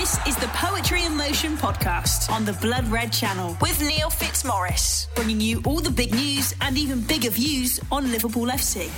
This is the Poetry in Motion podcast on the Blood Red Channel with Neil Fitzmaurice, bringing you all the big news and even bigger views on Liverpool FC.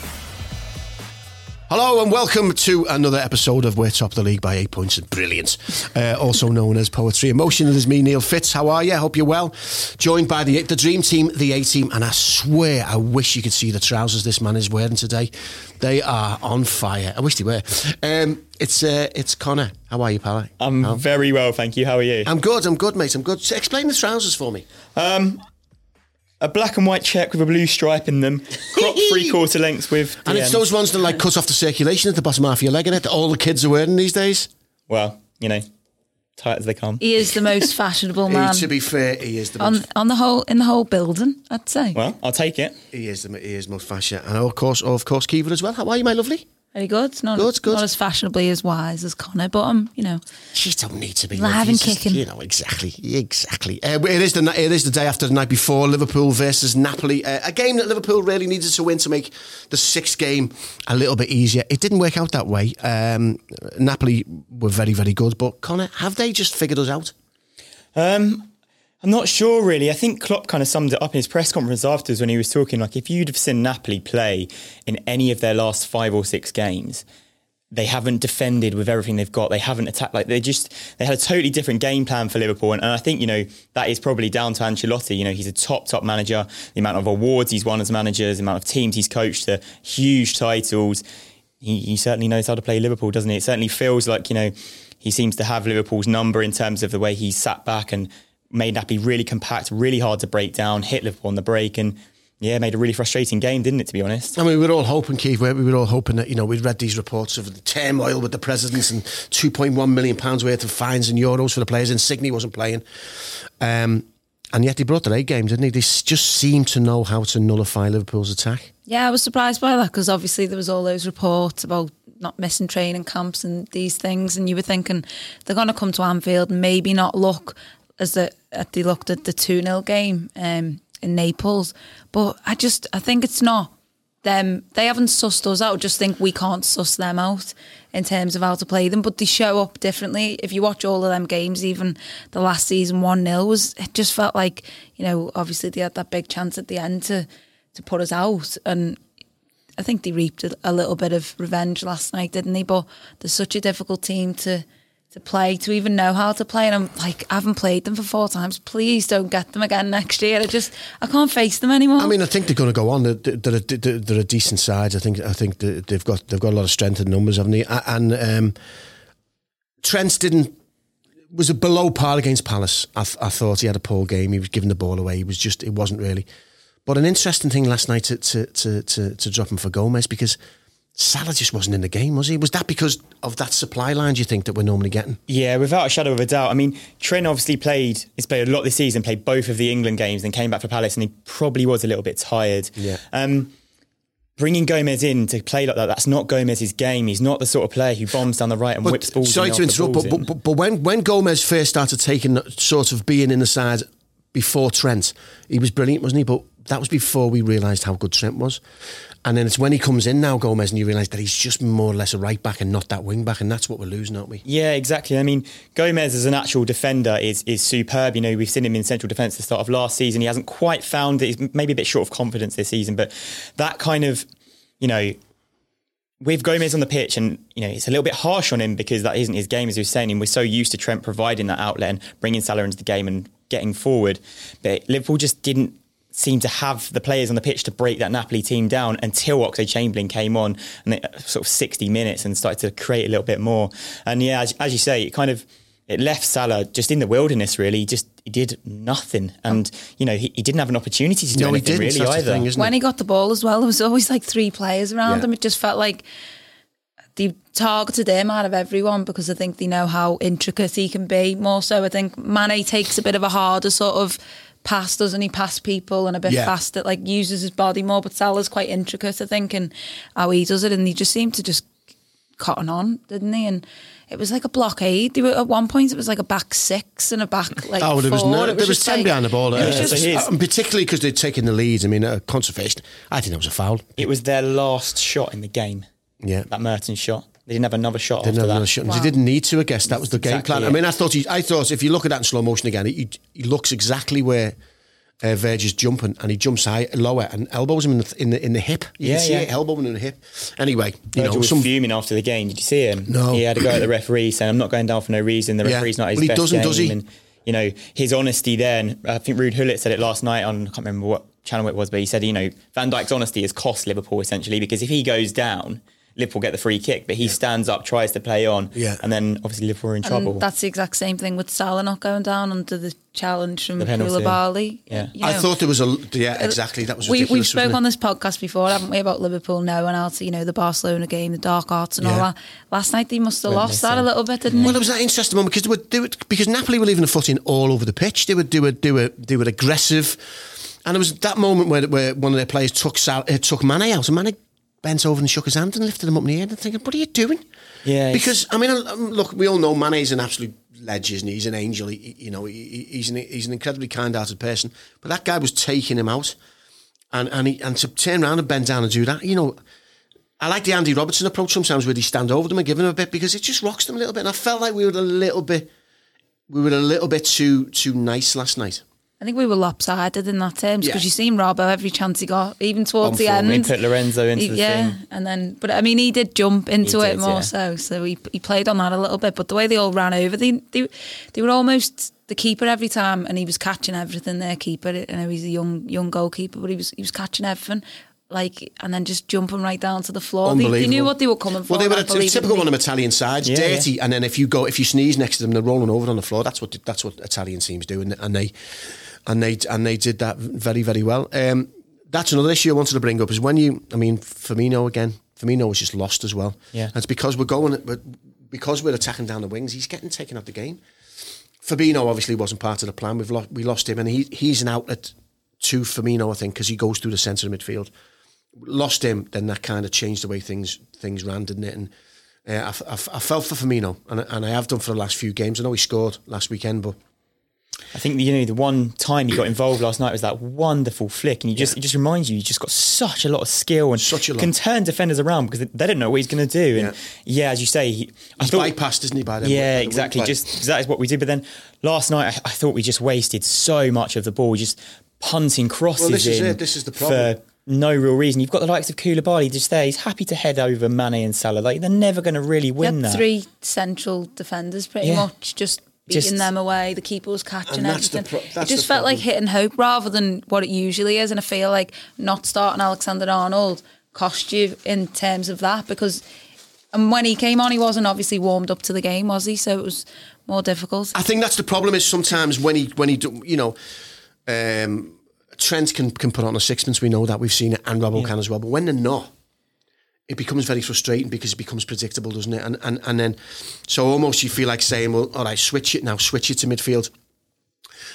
Hello and welcome to another episode of We're Top of the League by Eight Points. And brilliant. Uh, also known as Poetry Emotion. It is me, Neil Fitz. How are you? Hope you're well. Joined by the the Dream Team, the A Team, and I swear I wish you could see the trousers this man is wearing today. They are on fire. I wish they were. Um, it's uh, it's Connor. How are you, pal? I'm How? very well, thank you. How are you? I'm good. I'm good, mate. I'm good. Explain the trousers for me. Um, a black and white check with a blue stripe in them, crop three quarter lengths with. And it's end. those ones that like cut off the circulation at the bottom half of your leg and it that all the kids are wearing these days. Well, you know, tight as they come. He is the most fashionable man He, to be fair, he is the on most on the whole in the whole building. I'd say. Well, I'll take it. He is the he is most fashion, and of course, of course, Kiva as well. How are you, my lovely? Very good. Not, Good, good. not as fashionably as wise as Connor, but um, you know, She don't need to be Live lovely, and kicking. You know exactly, exactly. Uh, it is the it is the day after the night before Liverpool versus Napoli, uh, a game that Liverpool really needed to win to make the sixth game a little bit easier. It didn't work out that way. Um, Napoli were very very good, but Connor, have they just figured us out? Um, I'm not sure really. I think Klopp kind of summed it up in his press conference afterwards when he was talking. Like, if you'd have seen Napoli play in any of their last five or six games, they haven't defended with everything they've got. They haven't attacked. Like they just they had a totally different game plan for Liverpool, and, and I think you know that is probably down to Ancelotti. You know, he's a top top manager. The amount of awards he's won as managers, the amount of teams he's coached to huge titles. He, he certainly knows how to play Liverpool, doesn't he? It certainly feels like you know he seems to have Liverpool's number in terms of the way he's sat back and made Napoli really compact, really hard to break down, hit Liverpool on the break, and yeah, made a really frustrating game, didn't it? To be honest. I mean, we were all hoping, Keith, we we were all hoping that, you know, we'd read these reports of the turmoil with the presidents and £2.1 million pounds worth of fines and euros for the players. Insigne wasn't playing. Um, and yet he brought the late game, didn't he? They just seemed to know how to nullify Liverpool's attack. yeah, I was surprised by that because obviously there was all those reports about not missing training camps and these things, and you were thinking they're going to come to Anfield and maybe not look as as they looked at the two 0 game um, in Naples, but I just I think it's not them. They haven't sussed us out. Just think we can't suss them out in terms of how to play them, but they show up differently. If you watch all of them games, even the last season one 0 was it just felt like you know obviously they had that big chance at the end to to put us out and. I think they reaped a, a little bit of revenge last night, didn't they? But they're such a difficult team to to play, to even know how to play. And I'm like, I haven't played them for four times. Please don't get them again next year. I just, I can't face them anymore. I mean, I think they're going to go on. They're, they're, they're, a decent side. I think. I think they've got they've got a lot of strength in numbers, haven't they? And um, Trent didn't was a below par against Palace. I, I thought he had a poor game. He was giving the ball away. He was just it wasn't really. But an interesting thing last night to to to to, to drop him for Gomez because. Salah just wasn't in the game, was he? Was that because of that supply line? Do you think that we're normally getting? Yeah, without a shadow of a doubt. I mean, Trent obviously played, he's played a lot this season, played both of the England games, then came back for Palace, and he probably was a little bit tired. Yeah. Um, bringing Gomez in to play like that, that's not Gomez's game. He's not the sort of player who bombs down the right and But- whips balls. Sorry to interrupt, but, in. but, but when, when Gomez first started taking sort of being in the side before Trent, he was brilliant, wasn't he? But that was before we realised how good Trent was. And then it's when he comes in now, Gomez, and you realise that he's just more or less a right back and not that wing back, and that's what we're losing, aren't we? Yeah, exactly. I mean, Gomez as an actual defender is is superb. You know, we've seen him in central defence at the start of last season. He hasn't quite found it. He's maybe a bit short of confidence this season, but that kind of, you know, with Gomez on the pitch, and you know, it's a little bit harsh on him because that isn't his game, as was saying. And we're so used to Trent providing that outlet and bringing Salah into the game and getting forward, but Liverpool just didn't seem to have the players on the pitch to break that Napoli team down until Oxlade Chamberlain came on and they, uh, sort of 60 minutes and started to create a little bit more. And yeah, as, as you say, it kind of it left Salah just in the wilderness. Really, he just he did nothing, and you know he, he didn't have an opportunity to do No, he anything didn't. really That's either. thing, isn't when it? he got the ball as well, there was always like three players around Yeah. him. It just felt like they targeted him out of everyone because I think they know how intricate he can be. More so, I think Mane takes a bit of a harder sort of pass, doesn't he? Pass people and a bit Yeah. faster, like uses his body more. But Salah's quite intricate, I think, and how he does it. And he just seemed to just cotton on, didn't he? And it was like a blockade. They were, at one point, it was like a back six and a back like Oh, there was four. no, It there was ten like- behind the ball. It was uh, just- so and particularly because they'd taken the lead. I mean, uh, conservation. I think that was a foul. It was their last shot in the game. Yeah. that Mertens shot. They didn't have another shot Didn't after have that. another shot. Wow. He didn't need to, I guess. That was the game Exactly plan. I mean, I thought he, I thought if you look at that in slow motion again, he, he looks exactly where uh, Verge is jumping, and he jumps high, lower, and elbows him in the in the, in the hip. You Yeah, can see yeah. it, elbowing in the hip. Anyway, you Virgil know, was some fuming after the game. Did you see him? No. He had to go at the referee saying, "I'm not going down for no reason. The Yeah. referee's not his Well, he best doesn't, game." does he? And you know his honesty. Then I think Ruud Gullit said it last night on I can't remember what channel it was, but he said, you know, Van Dijk's honesty has cost Liverpool essentially because if he goes down, Liverpool get the free kick, but he stands up, tries to play on, Yeah. and then obviously Liverpool are in trouble. And that's the exact same thing with Salah not going down under the challenge from The penalty. Koulibaly. Yeah. You I thought there was a yeah exactly that was we, we've spoke on this podcast before, haven't we, about Liverpool knowing how to, you know, the Barcelona game, the dark arts and all that. Last night they must have Went lost that a little bit, didn't they? Well, it was that interesting moment because they were, they were because Napoli were leaving the foot in all over the pitch. They were they were they were they were aggressive, and it was that moment where where one of their players took Sal, uh, took Mane out, and Mane bent over and shook his hand and lifted him up in the air. And thinking, what are you doing? Yeah, because I mean, um, look, we all know Mane's an absolute legend. He? He's an angel. He, he- you know, he, he- he's an he's an incredibly kind-hearted person. But that guy was taking him out, and and he, and to turn around and bend down and do that, you know. I like the Andy Robertson approach sometimes where they stand over them and give them a bit because it just rocks them a little bit. And I felt like we were a little bit, we were a little bit too too nice last night. I think we were lopsided in that terms because Yeah. you seen Robbo every chance he got, even towards On the form. end. They put Lorenzo into He- the yeah, thing. and then, but I mean, he did jump into He it did, more yeah. so. So he he played on that a little bit. But the way they all ran over, they they, they were almost the keeper every time, and he was catching everything. Their keeper, I know he's a young young goalkeeper, but he was he was catching everything. Like and then just jumping right down to the floor. They, they knew what they were coming for. Well, they were and I a, typical one of Italian sides, Yeah, dirty, and then if you go if you sneeze next to them, they're rolling over on the floor. That's what that's what Italian teams do, and, and they and they and they did that very very well. Um, that's another issue I wanted to bring up is when you, I mean, Firmino again. Firmino was just lost as well. Yeah. and it's because we're going, but because we're attacking down the wings, he's getting taken out of the game. Fabinho obviously wasn't part of the plan. We've lost, we lost him, and he he's an outlet to Firmino, I think, because he goes through the centre of midfield. Lost him, then that kind of changed the way things things ran, didn't it? And uh, I, I I felt for Firmino, and, and I have done for the last few games. I know he scored last weekend, but I think you know the one time he got involved last night was that wonderful flick, and you just it just reminds you you just got such a lot of skill and Such a lot. can turn defenders around because they don't know what he's going to do. And yeah. as you say, he, I he's thought bypassed, isn't he? By the yeah, the exactly. wing play. Just 'cause that is what we did. But then last night, I, I thought we just wasted so much of the ball, just punting crosses Well, this is in it. This is the problem. for no real reason. You've got the likes of Koulibaly just there. He's happy to head over Mane and Salah. Like they're never going to really win had that. three central defenders, pretty Yeah. much, just beating Just- them away. The keeper was catching And everything. pro- it just the felt like problem. hitting hope rather than what it usually is. And I feel like not starting Alexander Arnold cost you in terms of that because. And when he came on, he wasn't obviously warmed up to the game, was he? So it was more difficult. I think that's the problem. Is sometimes when he when he do- you know. Um, Trent can, can put on a sixpence, we know that, we've seen it, and Robbo can as well. But when they're not, it becomes very frustrating because it becomes predictable, doesn't it? And and and then, so almost you feel like saying, well, all right, switch it now, switch it to midfield.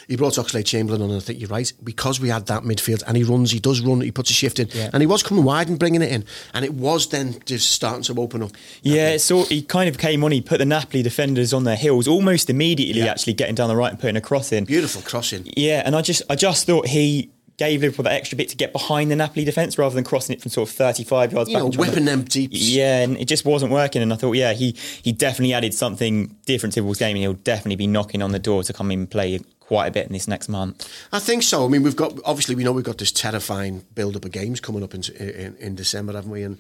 He brought Oxley Chamberlain on, and I think you're right because we had that midfield, and he runs, he does run, he puts a shift in, and he was coming wide and bringing it in, and it was then just starting to open up. Yeah, so he kind of came on. He put the Napoli defenders on their heels almost immediately, Yeah. actually getting down the right and putting a cross in. Beautiful crossing. Yeah, and I just I just thought he gave Liverpool that extra bit to get behind the Napoli defence rather than crossing it from sort of 35 yards You back. know, whipping them deep. Yeah, and it just wasn't working. And I thought, yeah, he he definitely added something different to Liverpool's game, and he'll definitely be knocking on the door to come in and play quite a bit in this next month. I think so. I mean, we've got obviously we know we've got this terrifying build up of games coming up in, in in December, haven't we? And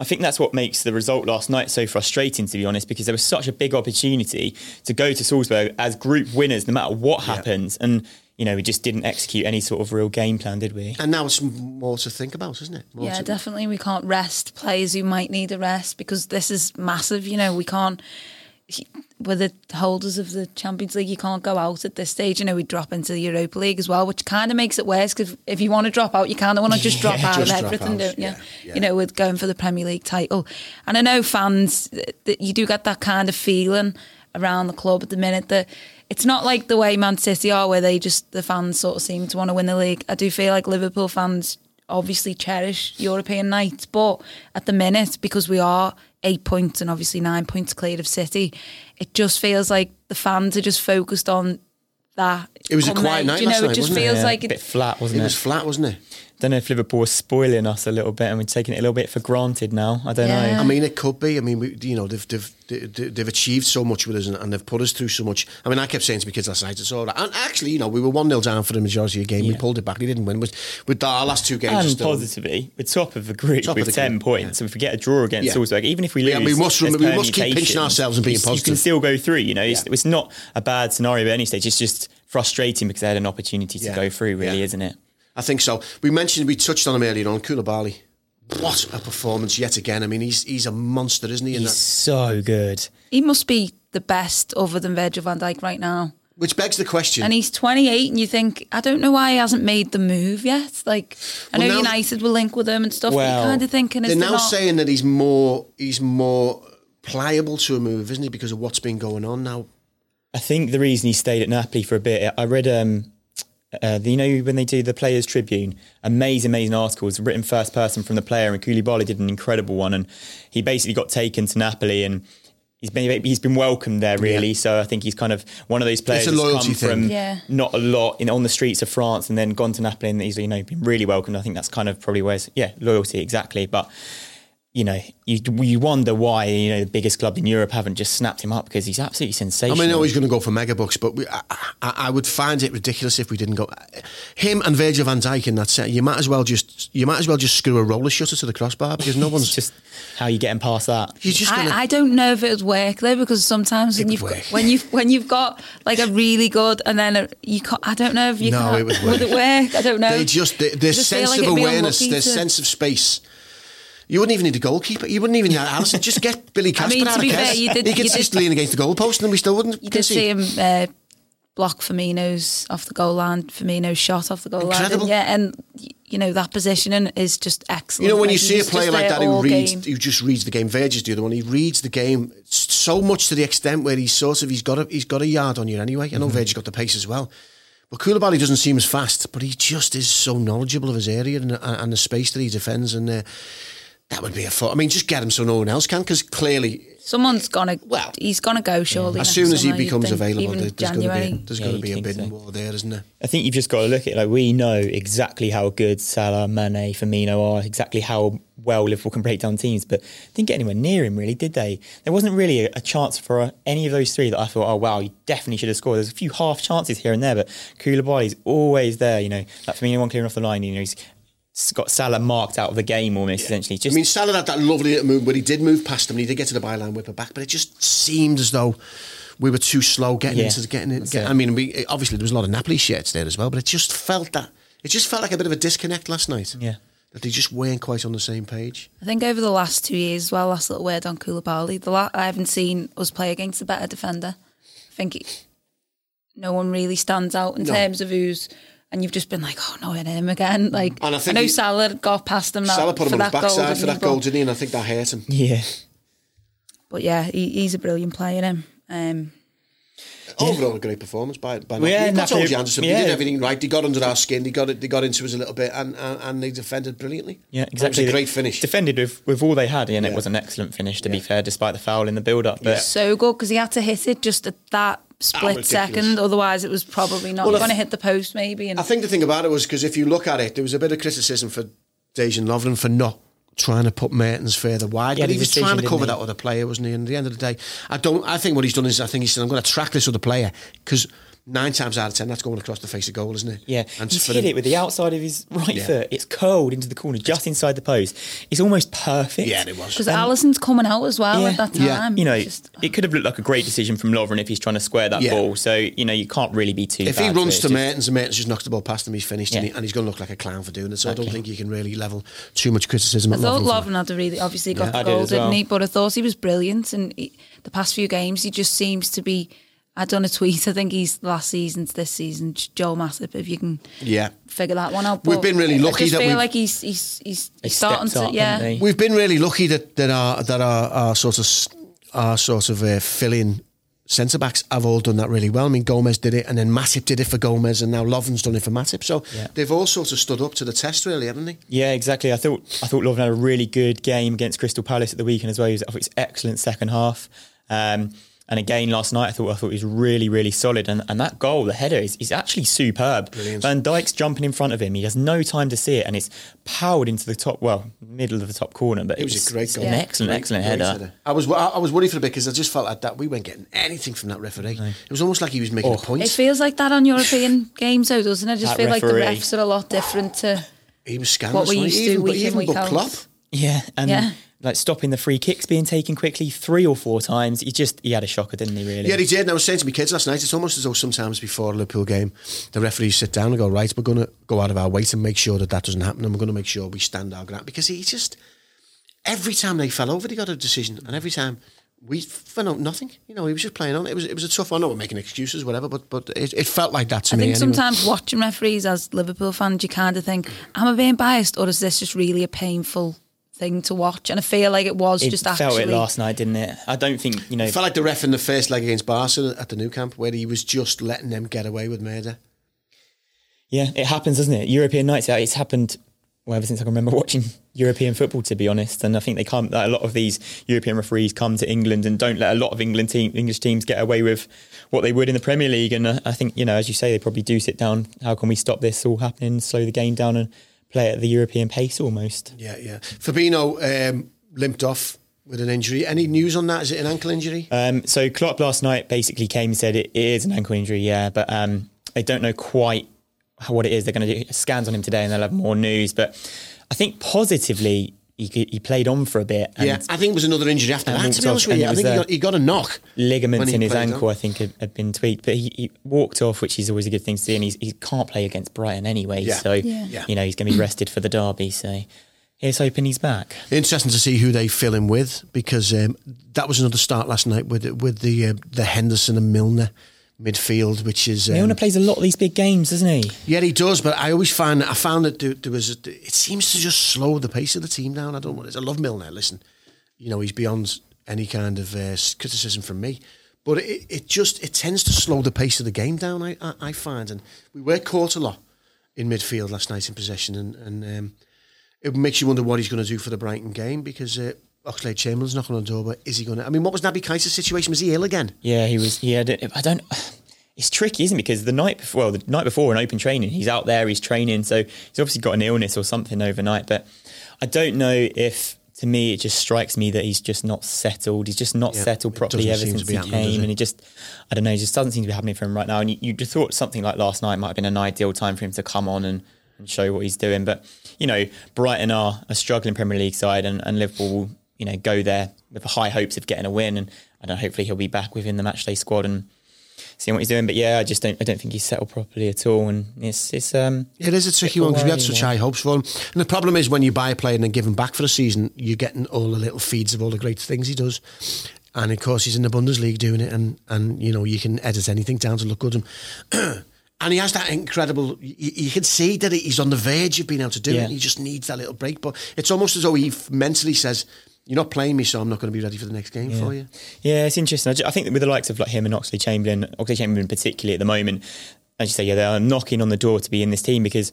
I think that's what makes the result last night so frustrating, to be honest, because there was such a big opportunity to go to Salzburg as group winners, no matter what happens. And, you know, we just didn't execute any sort of real game plan, did we? and now it's more to think about, isn't it? More Yeah, to- definitely. We can't rest players who might need a rest because this is massive. You know, we can't. We're the holders of the Champions League. You can't go out at this stage. You know, we drop into the Europa League as well, which kind of makes it worse because if you want to drop out, you kind of want to just drop Yeah, out just of drop everything, out, don't you? yeah, yeah. You know, with going for the Premier League title. And I know fans that you do get that kind of feeling around the club at the minute that it's not like the way Man City are, where they just the fans sort of seem to want to win the league. I do feel like Liverpool fans obviously cherish European nights, but at the minute, because we are eight points and obviously nine points cleared of City, it just feels like the fans are just focused on that. It was a quiet May. night Do you know, last it just wasn't it? feels Yeah, like a bit flat, wasn't it it? was flat, wasn't it? Don't know if Liverpool are spoiling us a little bit and we're taking it a little bit for granted now. I don't Yeah. know. I mean, it could be. I mean, we, you know, they've they've they- they've achieved so much with us, and, and they've put us through so much. I mean, I kept saying to my kids last night, "It's all right." And actually, you know, we were one 0 down for the majority of the game. We pulled it back. We didn't win. With, with our last two games, And still, positively, we're top of the group Top of with the 10 group, points. yeah. And if we get a draw against Yeah. Salzburg, even if we lose, Yeah, we must we must keep pinching ourselves and being positive. You can still go through, you know. It's, it's not a bad scenario at any stage. It's just frustrating because they had an opportunity to Yeah. go through, really, Yeah. isn't it? I think so. We mentioned we touched on him earlier on. Koulibaly, what a performance yet again. I mean, he's he's a monster, isn't he? He's that? so good. He must be the best other than Virgil van Dijk right now. Which begs the question. And he's 28, and you think, I don't know why he hasn't made the move yet. Like, I Well, know now- United will link with him and stuff, but Well, you're kind of thinking, They're now not... saying that he's more he's more pliable to a move, isn't he? Because of what's been going on now. I think the reason he stayed at Napoli for a bit, I read, um, uh, you know, when they do the Players Tribune, amazing, amazing articles written first person from the player, and Koulibaly did an incredible one, and he basically got taken to Napoli and. He's been he's been welcomed there really, Yeah. so I think he's kind of one of those players a that's come thing. from Yeah. not a lot in on the streets of France and then gone to Napoli and he's you know been really welcomed. I think that's kind of probably where it's, yeah loyalty exactly, but you know, you you wonder why you know the biggest club in Europe haven't just snapped him up because he's absolutely sensational. I mean, I know he's going to go for mega bucks, but we, I, I, I would find it ridiculous if we didn't go. Him and Virgil van Dijk in that set, you might as well just you might as well just screw a roller shutter to the crossbar because no it's one's just how you getting past that. You're just gonna. I, I don't know if it would work though because sometimes when you've work. got, when you when you've got like a really good and then a, you can't, I don't know if you No, can't, it would work. it work I don't know they just the, their Just sense like of awareness, unlucky their to- sense of space. You wouldn't even need a goalkeeper. You wouldn't even need Alisson. Just get Billy Casper mean, out to be fair, you did- he could you did- just lean against the goalpost, and we still wouldn't you did see concede. him uh, block Firmino's off the goal line Firmino's shot off the goal Incredible. line yeah and you know that positioning is just excellent You know, when Like, you see a player like that who reads, game. who just reads the game, Verge's the other one. He reads the game so much to the extent where he's sort of he's got a he's got a yard on you anyway. I know Verge's got the pace as well, but Koulibaly doesn't seem as fast, but he just is so knowledgeable of his area and, and the space that he defends, and uh, that would be a fun. I mean, just get him so no one else can, because clearly, someone's gonna Well, he's gonna go surely as soon as he becomes available, there- there's going to January be there's Yeah, going to be a bidding so. war there, isn't there? I think you've just got to look at it like we know exactly how good Salah, Mane, Firmino are, exactly how well Liverpool can break down teams, but didn't get anywhere near him really, did they? There wasn't really a, a chance for uh, any of those three that I thought, oh wow, you definitely should have scored. There's a few half chances here and there, but Koulibaly's always there. You know, that Firmino one clearing off the line. You know, he's got Salah marked out of the game almost essentially. Just I mean, Salah had that lovely move but he did move past him and he did get to the byline, whip it back, but it just seemed as though we were too slow getting Yeah, into the, getting it. Get, it. I mean, we, obviously there was a lot of Napoli shirts there as well, but it just felt that it just felt like a bit of a disconnect last night. Yeah. that they just weren't quite on the same page. I think over the last two years as well, last little word on Koulibaly, the la- I haven't seen us play against a better defender. I think it, no one really stands out in No. terms of who's, and you've just been like, oh no, and him again. Like, And I I, know he- Salah got past him that, Salah put him on his that goal, backside for that goal, But- didn't he? And I think that hurt him. yeah. But yeah, he, he's a brilliant player. Him. Um, Overall, a great performance by by Well, yeah, Napoli. That's all Napoli- Anderson. They yeah. did everything right. He got under our skin. They got it. They got into us a little bit, and and, and they defended brilliantly. Yeah, That exactly. was a great finish. Defended with, with all they had, and Yeah. it was an excellent finish, to be fair, despite the foul in the build up. But Yeah. so good because he had to hit it just at that split second. Otherwise, it was probably not Well, going to hit the post, maybe. And I think the thing about it was because if you look at it, there was a bit of criticism for Dejan Lovren for not trying to put Mertens further wide, Yeah, but he was trying to cover that other player, wasn't he? And at the end of the day, I don't. I think what he's done is, I think he said, "I'm going to track this other player," because nine times out of ten, that's going across the face of goal, isn't it? Yeah, and he's for hit the- it with the outside of his right Yeah. foot. It's curled into the corner, just inside the post. It's almost perfect. Yeah, it was. because Alisson's coming out as well Yeah. at that Yeah. time. You know, Just- uh, it could have looked like a great decision from Lovren if he's trying to square that Yeah. ball. So you know, you can't really be too. If he runs it. to It's Mertens and Mertens just knocks the ball past him, he's finished, and, he, and he's going to look like a clown for doing it. So I don't think you can really level too much criticism I at thought Lovren. for that. Lovren had a really obviously got Yeah, I the did goal, as didn't well. he? But I thought he was brilliant, and he, the past few games he just seems to be. I done a tweet. I think he's last season to this season. Joel Matip, if you can Yeah. figure that one out. We've been really I lucky just that feel we've- like he's he's he's, They he's starting to up, yeah. We've been really lucky that that our that our, our sort of s- our sort of uh, filling centre backs have all done that really well. I mean, Gomez did it, and then Matip did it for Gomez, and now Lovren's done it for Matip. So Yeah. they've all sort of stood up to the test, really, haven't they? Yeah, exactly. I thought I thought Lovren had a really good game against Crystal Palace at the weekend as well. He was, I thought it was excellent second half. Um, And again, last night I thought I thought he was really, really solid. And, and that goal, the header, is, is actually superb. Brilliant. Van Dijk's jumping in front of him. He has no time to see it, and it's powered into the top, well, middle of the top corner. But It was it's- a great goal. an excellent, Great- excellent great header. I was I was worried for a bit because I just felt like that we weren't getting anything from that referee. It was almost like he was making a Oh. point. It feels like that on European games, though, doesn't it? I just That feel like the refs are a lot different to. he was scandalous. What we used to even, week he in, week booked. Klopp. Yeah, and Yeah. Like stopping the free kicks being taken quickly three or four times. He just he had a shocker, didn't he? Really? Yeah, he did. And I was saying to my kids last night, it's almost as though sometimes before a Liverpool game, the referees sit down and go, right, we're going to go out of our way to make sure that that doesn't happen and we're going to make sure we stand our ground. Because he just, every time they fell over, they got a decision. And every time we found out nothing. You know, he was just playing on. It was it was a tough one. I know we're making excuses, whatever, but but it, it felt like that to I me. I think anyway. sometimes watching referees as Liverpool fans, you kind of think, am I being biased or is this just really a painful thing to watch? And I feel like it was It just felt actually. it last night, didn't it? I don't think you know. It felt like the ref in the first leg against Barca at the Nou Camp, where he was just letting them get away with murder. Yeah, it happens, doesn't it? European nights out. It's happened well ever since I can remember watching European football, to be honest. And I think they come. A lot of these European referees come to England and don't let a lot of England team, English teams get away with what they would in the Premier League. And uh, I think you know, as you say, they probably do sit down. How can we stop this all happening? Slow the game down and play at the European pace almost. Yeah, yeah. Fabinho um, limped off with an injury. Any news on that? Is it an ankle injury? Um, so Klopp last night basically came and said it, it is an ankle injury, yeah, but um, they don't know quite what it is. They're going to do scans on him today, and they'll have more news. But I think positively, he, he played on for a bit. And yeah, I think it was another injury after that. To walked be honest off, with you, I think he got, he got a knock. when ligaments in his ankle, on. I think, had, had been tweaked. But he, he walked off, which is always a good thing to see. And he's, he can't play against Brighton anyway, Yeah. so Yeah. Yeah. you know he's going to be rested for the derby. So here's hoping he's back. Interesting to see who they fill him with because um, that was another start last night with with the uh, the Henderson and Milner midfield, which is um, Milner plays a lot of these big games, doesn't he? Yeah, he does, but I always find I found that there, there was a, it seems to just slow the pace of the team down. I don't know what it is. I love Milner. Listen, you know he's beyond any kind of uh, criticism from me, but it, it just it tends to slow the pace of the game down. I I, I find, and we were caught a lot in midfield last night in possession, and and um, it makes you wonder what he's going to do for the Brighton game because. Uh, Oxlade Chamberlain's knocking on the door, but is he going to? I mean, what was Naby Keita's situation? Was he ill again? Yeah, he was. He had. I don't. It's tricky, isn't it? Because the night before, well, the night before in open training, he's out there, he's training, so he's obviously got an illness or something overnight. But I don't know if, to me, it just strikes me that he's just not settled. He's just not Yeah, settled properly ever to since he came, and it just, I don't know, it just doesn't seem to be happening for him right now. And you, you just thought something like last night might have been an ideal time for him to come on and, and show what he's doing. But you know, Brighton are a struggling Premier League side, and, and Liverpool you know, go there with high hopes of getting a win. And I don't know, hopefully he'll be back within the matchday squad and seeing what he's doing. But yeah, I just don't, I don't think he's settled properly at all. And it's, it's, um, It is a tricky one because we had such high hopes for him. And the problem is when you buy a player and then give him back for a season, you're getting all the little feeds of all the great things he does. And of course, he's in the Bundesliga doing it, and and you know you can edit anything down to look good. And, and he has that incredible. You, you can see that he's on the verge of being able to do it. Yeah. And he just needs that little break. But it's almost as though he mentally says, "You're not playing me, so I'm not going to be ready for the next game for you." Yeah, it's interesting. I, ju- I think that with the likes of like him and Oxley Chamberlain, Oxley Chamberlain particularly at the moment, as you say, yeah, they are knocking on the door to be in this team because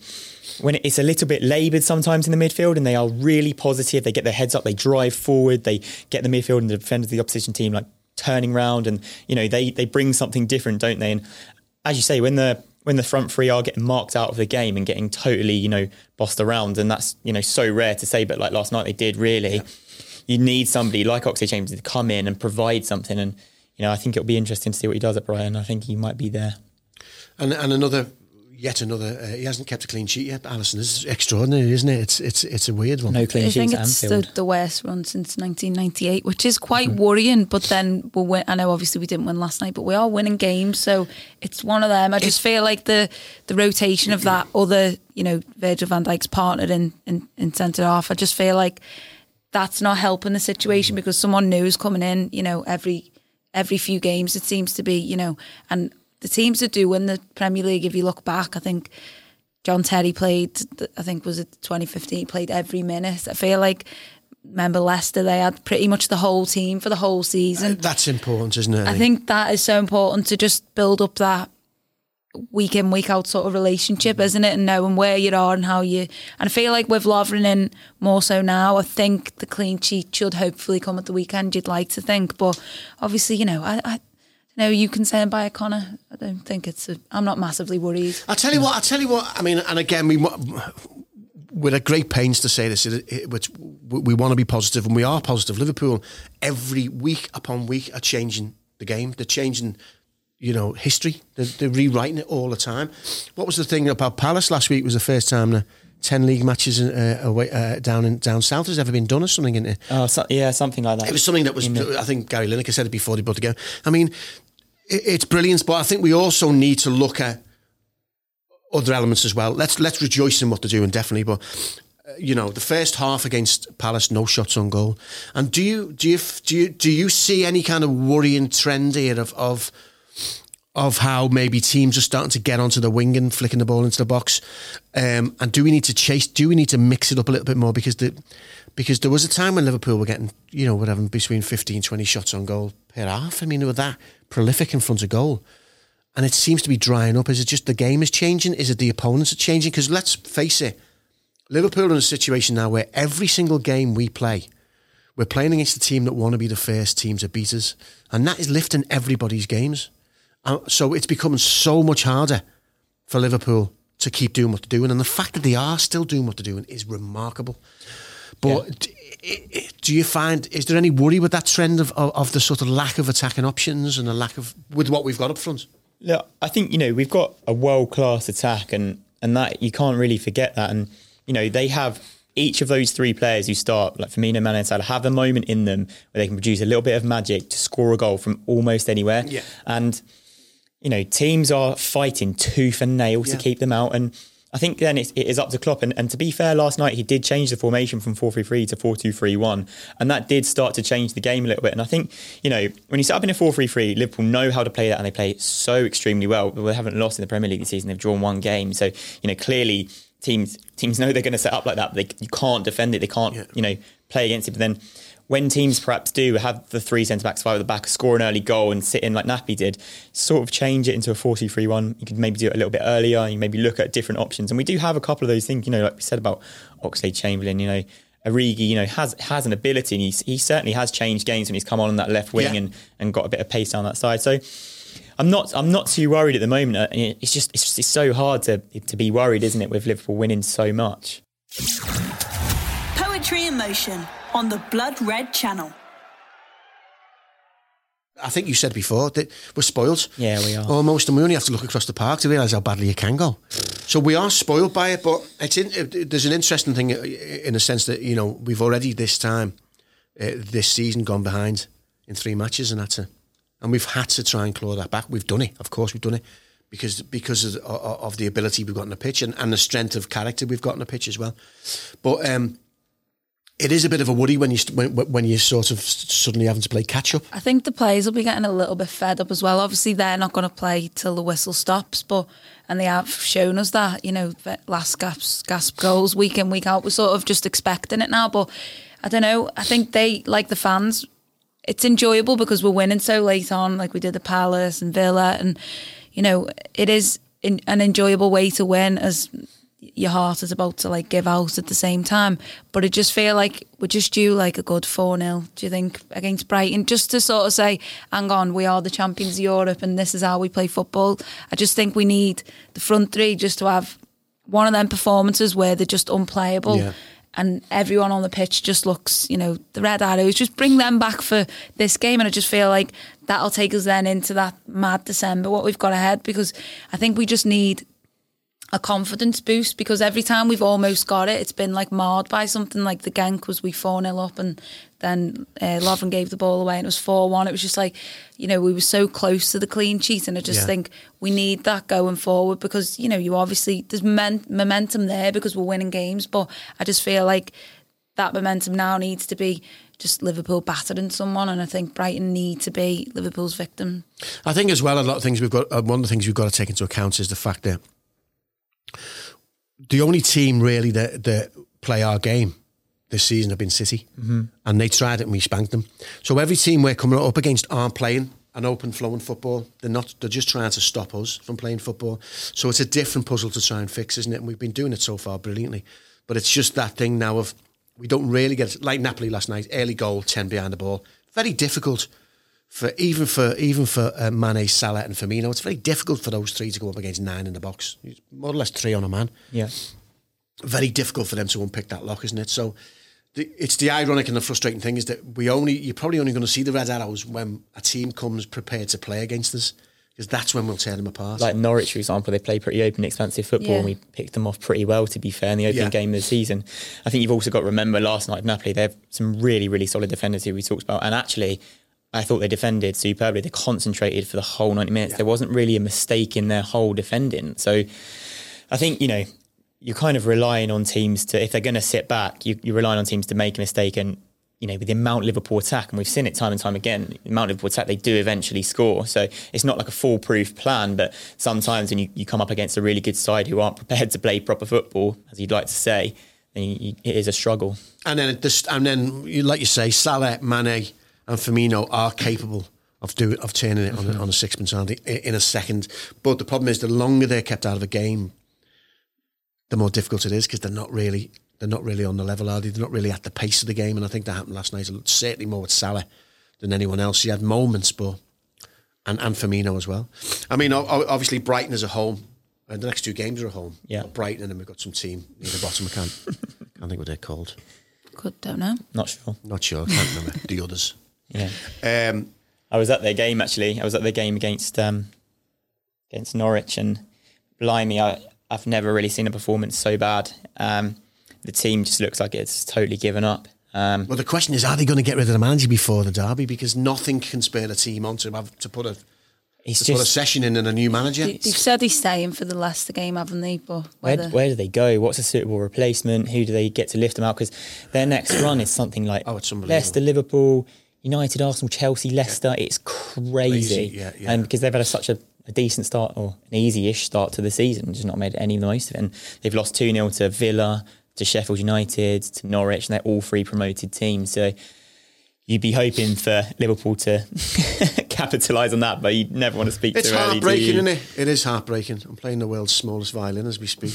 when it's a little bit laboured sometimes in the midfield and they are really positive, they get their heads up, they drive forward, they get the midfield and the defenders of the opposition team like turning round and you know they they bring something different, don't they? And as you say, when the when the front three are getting marked out of the game and getting totally, you know, bossed around, and that's you know so rare to say, but like last night they did really. You need somebody like Oxley Chambers to come in and provide something, and you know I think it'll be interesting to see what he does at Brighton. I think he might be there. And and another, yet another. Uh, he hasn't kept a clean sheet yet. Alisson this is extraordinary, isn't it? It's it's it's a weird one. No clean I think sheets it's the, the worst run since 1998, which is quite Mm-hmm. worrying. But then we'll win. I know obviously we didn't win last night, but we are winning games, so it's one of them. I just feel like the the rotation of that other, you know, Virgil van Dijk's partner in in, in centre half. I just feel like that's not helping the situation mm. because someone new is coming in. You know, every every few games it seems to be. You know, and the teams that do win the Premier League, if you look back, I think. John Terry played, I think was it 2015, played every minute. I feel like, remember Leicester, they had pretty much the whole team for the whole season. That's important, isn't it? I think that is so important to just build up that week in week out sort of relationship, mm-hmm. isn't it? And knowing where you are and how you. And I feel like with Lovren in more so now, I think the clean sheet should hopefully come at the weekend. You'd like to think, but obviously, you know, I. I no, you can say by Connor. I don't think it's. A, I'm not massively worried. I tell you what. I tell you what. I mean, and again, we we're at great pains to say this, which we want to be positive, and we are positive. Liverpool, every week upon week, are changing the game. They're changing, you know, history. They're, they're rewriting it all the time. What was the thing about Palace last week? Was the first time the ten league matches uh, away, uh, down in down south has ever been done or something in it. Oh, so, yeah, something like that. It was something that was. I think Gary Lineker said it before they put together. I mean, it, it's brilliant, but I think we also need to look at other elements as well. Let's let's rejoice in what they're doing, definitely. But uh, you know, the first half against Palace, no shots on goal. And do you do you do you do you see any kind of worrying trend here of of of how maybe teams are starting to get onto the wing and flicking the ball into the box? Um, and do we need to chase? Do we need to mix it up a little bit more because the because there was a time when Liverpool were getting you know whatever between 15, 20 shots on goal per half. I mean, they were that prolific in front of goal and it seems to be drying up. Is it just the game is changing? Is it the opponents are changing? Because let's face it, Liverpool are in a situation now where every single game we play, we're playing against the team that want to be the first team to beat us, and that is lifting everybody's games. Uh, so it's becoming so much harder for Liverpool to keep doing what they're doing, and the fact that they are still doing what they're doing is remarkable. But yeah. do you find is there any worry with that trend of, of, of the sort of lack of attacking options and the lack of with what we've got up front? Look, I think you know we've got a world class attack, and and that you can't really forget that. And you know they have each of those three players who start, like Firmino, Mane, and Salah, have a moment in them where they can produce a little bit of magic to score a goal from almost anywhere. Yeah. And you know teams are fighting tooth and nail yeah. to keep them out, and I think then it, it is up to Klopp. And, and to be fair, last night he did change the formation from 4 3 3 to 4 2 3 1. And that did start to change the game a little bit. And I think, you know, when you set up in a 4 3 3, Liverpool know how to play that and they play it so extremely well. They haven't lost in the Premier League this season. They've drawn one game. So, you know, clearly teams teams know they're going to set up like that. But they, you can't defend it. They can't, yeah. you know, play against it. But then when teams perhaps do have the three centre backs five at the back, score an early goal and sit in like Nappy did, sort of change it into a 4 3 1. You could maybe do it a little bit earlier. You maybe look at different options. And we do have a couple of those things, you know, like we said about Oxley Chamberlain, you know, Origi, you know, has has an ability and he, he certainly has changed games when he's come on on that left wing yeah. and, and got a bit of pace down that side. So I'm not I'm not too worried at the moment. Uh, it's just it's just it's so hard to to be worried, isn't it, with Liverpool winning so much. Poetry in motion on the Blood Red Channel. I think you said before that we're spoiled. Yeah, we are. Almost, and we only have to look across the park to realise how badly it can go. So we are spoiled by it, but it's in, it, there's an interesting thing in the sense that, you know, we've already this time, uh, this season, gone behind in three matches, and that's it. And we've had to try and claw that back. We've done it, of course, we've done it because because of, of the ability we've got in the pitch and, and the strength of character we've got in the pitch as well. But um, it is a bit of a worry when you when, when you're sort of suddenly having to play catch up. I think the players will be getting a little bit fed up as well. Obviously, they're not going to play till the whistle stops, but and they have shown us that you know last gasp, gasp goals week in week out. We're sort of just expecting it now, but I don't know. I think they like the fans. It's enjoyable because we're winning so late on, like we did the Palace and Villa, and you know it is an enjoyable way to win as your heart is about to like give out at the same time. But I just feel like we're just due like a good 4 0, do you think, against Brighton, just to sort of say, hang on, we are the champions of Europe and this is how we play football. I just think we need the front three just to have one of them performances where they're just unplayable. Yeah. And everyone on the pitch just looks, you know, the red arrows. Just bring them back for this game, and I just feel like that'll take us then into that mad December. What we've got ahead, because I think we just need a confidence boost because every time we've almost got it, it's been like marred by something like the Genk was we 4 0 up and then uh, Lovren gave the ball away and it was 4 1. It was just like, you know, we were so close to the clean sheet and I just yeah. think we need that going forward because, you know, you obviously, there's men- momentum there because we're winning games, but I just feel like that momentum now needs to be just Liverpool battering someone, and I think Brighton need to be Liverpool's victim. I think as well, a lot of things we've got. Uh, one of the things we've got to take into account is the fact that the only team really that that play our game this season have been City, mm-hmm. and they tried it and we spanked them. So every team we're coming up against aren't playing an open flowing football. They're not. They're just trying to stop us from playing football. So it's a different puzzle to try and fix, isn't it? And we've been doing it so far brilliantly. But it's just that thing now of we don't really get it. like Napoli last night. Early goal, ten behind the ball. Very difficult for even for even for uh, Mane, Salah, and Firmino. It's very difficult for those three to go up against nine in the box. It's more or less three on a man. Yeah. Very difficult for them to unpick that lock, isn't it? So. The, it's the ironic and the frustrating thing is that we only you're probably only going to see the red arrows when a team comes prepared to play against us because that's when we'll tear them apart. Like Norwich, for example, they play pretty open, expansive football, Yeah. and we picked them off pretty well, to be fair, in the opening Yeah. game of the season. I think you've also got to remember last night, Napoli, they have some really, really solid defenders who we talked about. And actually, I thought they defended superbly. They concentrated for the whole 90 minutes. There wasn't really a mistake in their whole defending. So I think, you know, you're kind of relying on teams to, if they're going to sit back, you, you're relying on teams to make a mistake. And, you know, with the amount Liverpool attack, and we've seen it time and time again, the amount Liverpool attack, they do eventually score. So it's not like a foolproof plan, but sometimes when you, you come up against a really good side who aren't prepared to play proper football, as you'd like to say, then you, you, it is a struggle. And then, just, and then, like you say, Salah, Mane, and Firmino are capable of doing of turning it on, a, mm-hmm. on a sixpence aren't they, i- in a second. But the problem is, the longer they're kept out of a game, the more difficult it is because they're not really they're not really on the level, are they? They're not really at the pace of the game. And I think that happened last night. Certainly more with Salah than anyone else. He had moments, but and and Firmino as well. I mean, o- o- obviously Brighton is a home. And the next two games are at home. Yeah. Brighton, and then we've got some team near the bottom. I can't, can't think what they're called. Good, don't know. Not sure. Not sure. I can't remember the others. Yeah. Um, I was at their game actually. I was at their game against um, against Norwich, and blimey, I, I've never really seen a performance so bad. Um, the team just looks like it's totally given up. Um, well, the question is, are they going to get rid of the manager before the derby? Because nothing can spur the team on to have to put a it's to put a session in and a new manager. They- They've said he's staying for the Leicester game, haven't they? But where, whether, where do they go? What's a suitable replacement? Who do they get to lift them out? Because their next run is something like Oh, it's unbelievable. Leicester, Liverpool, United, Arsenal, Chelsea, Leicester. It's crazy, Crazy, yeah, yeah. and because they've had a, such a, a decent start or an easy-ish start to the season, just not made any of the most of it. And they've lost two 0 to Villa, to Sheffield United, to Norwich, and they're all three promoted teams. So you'd be hoping for Liverpool to capitalise on that, but you'd never want to speak It's too early. do heartbreaking, isn't it? It is heartbreaking. I'm playing the world's smallest violin as we speak.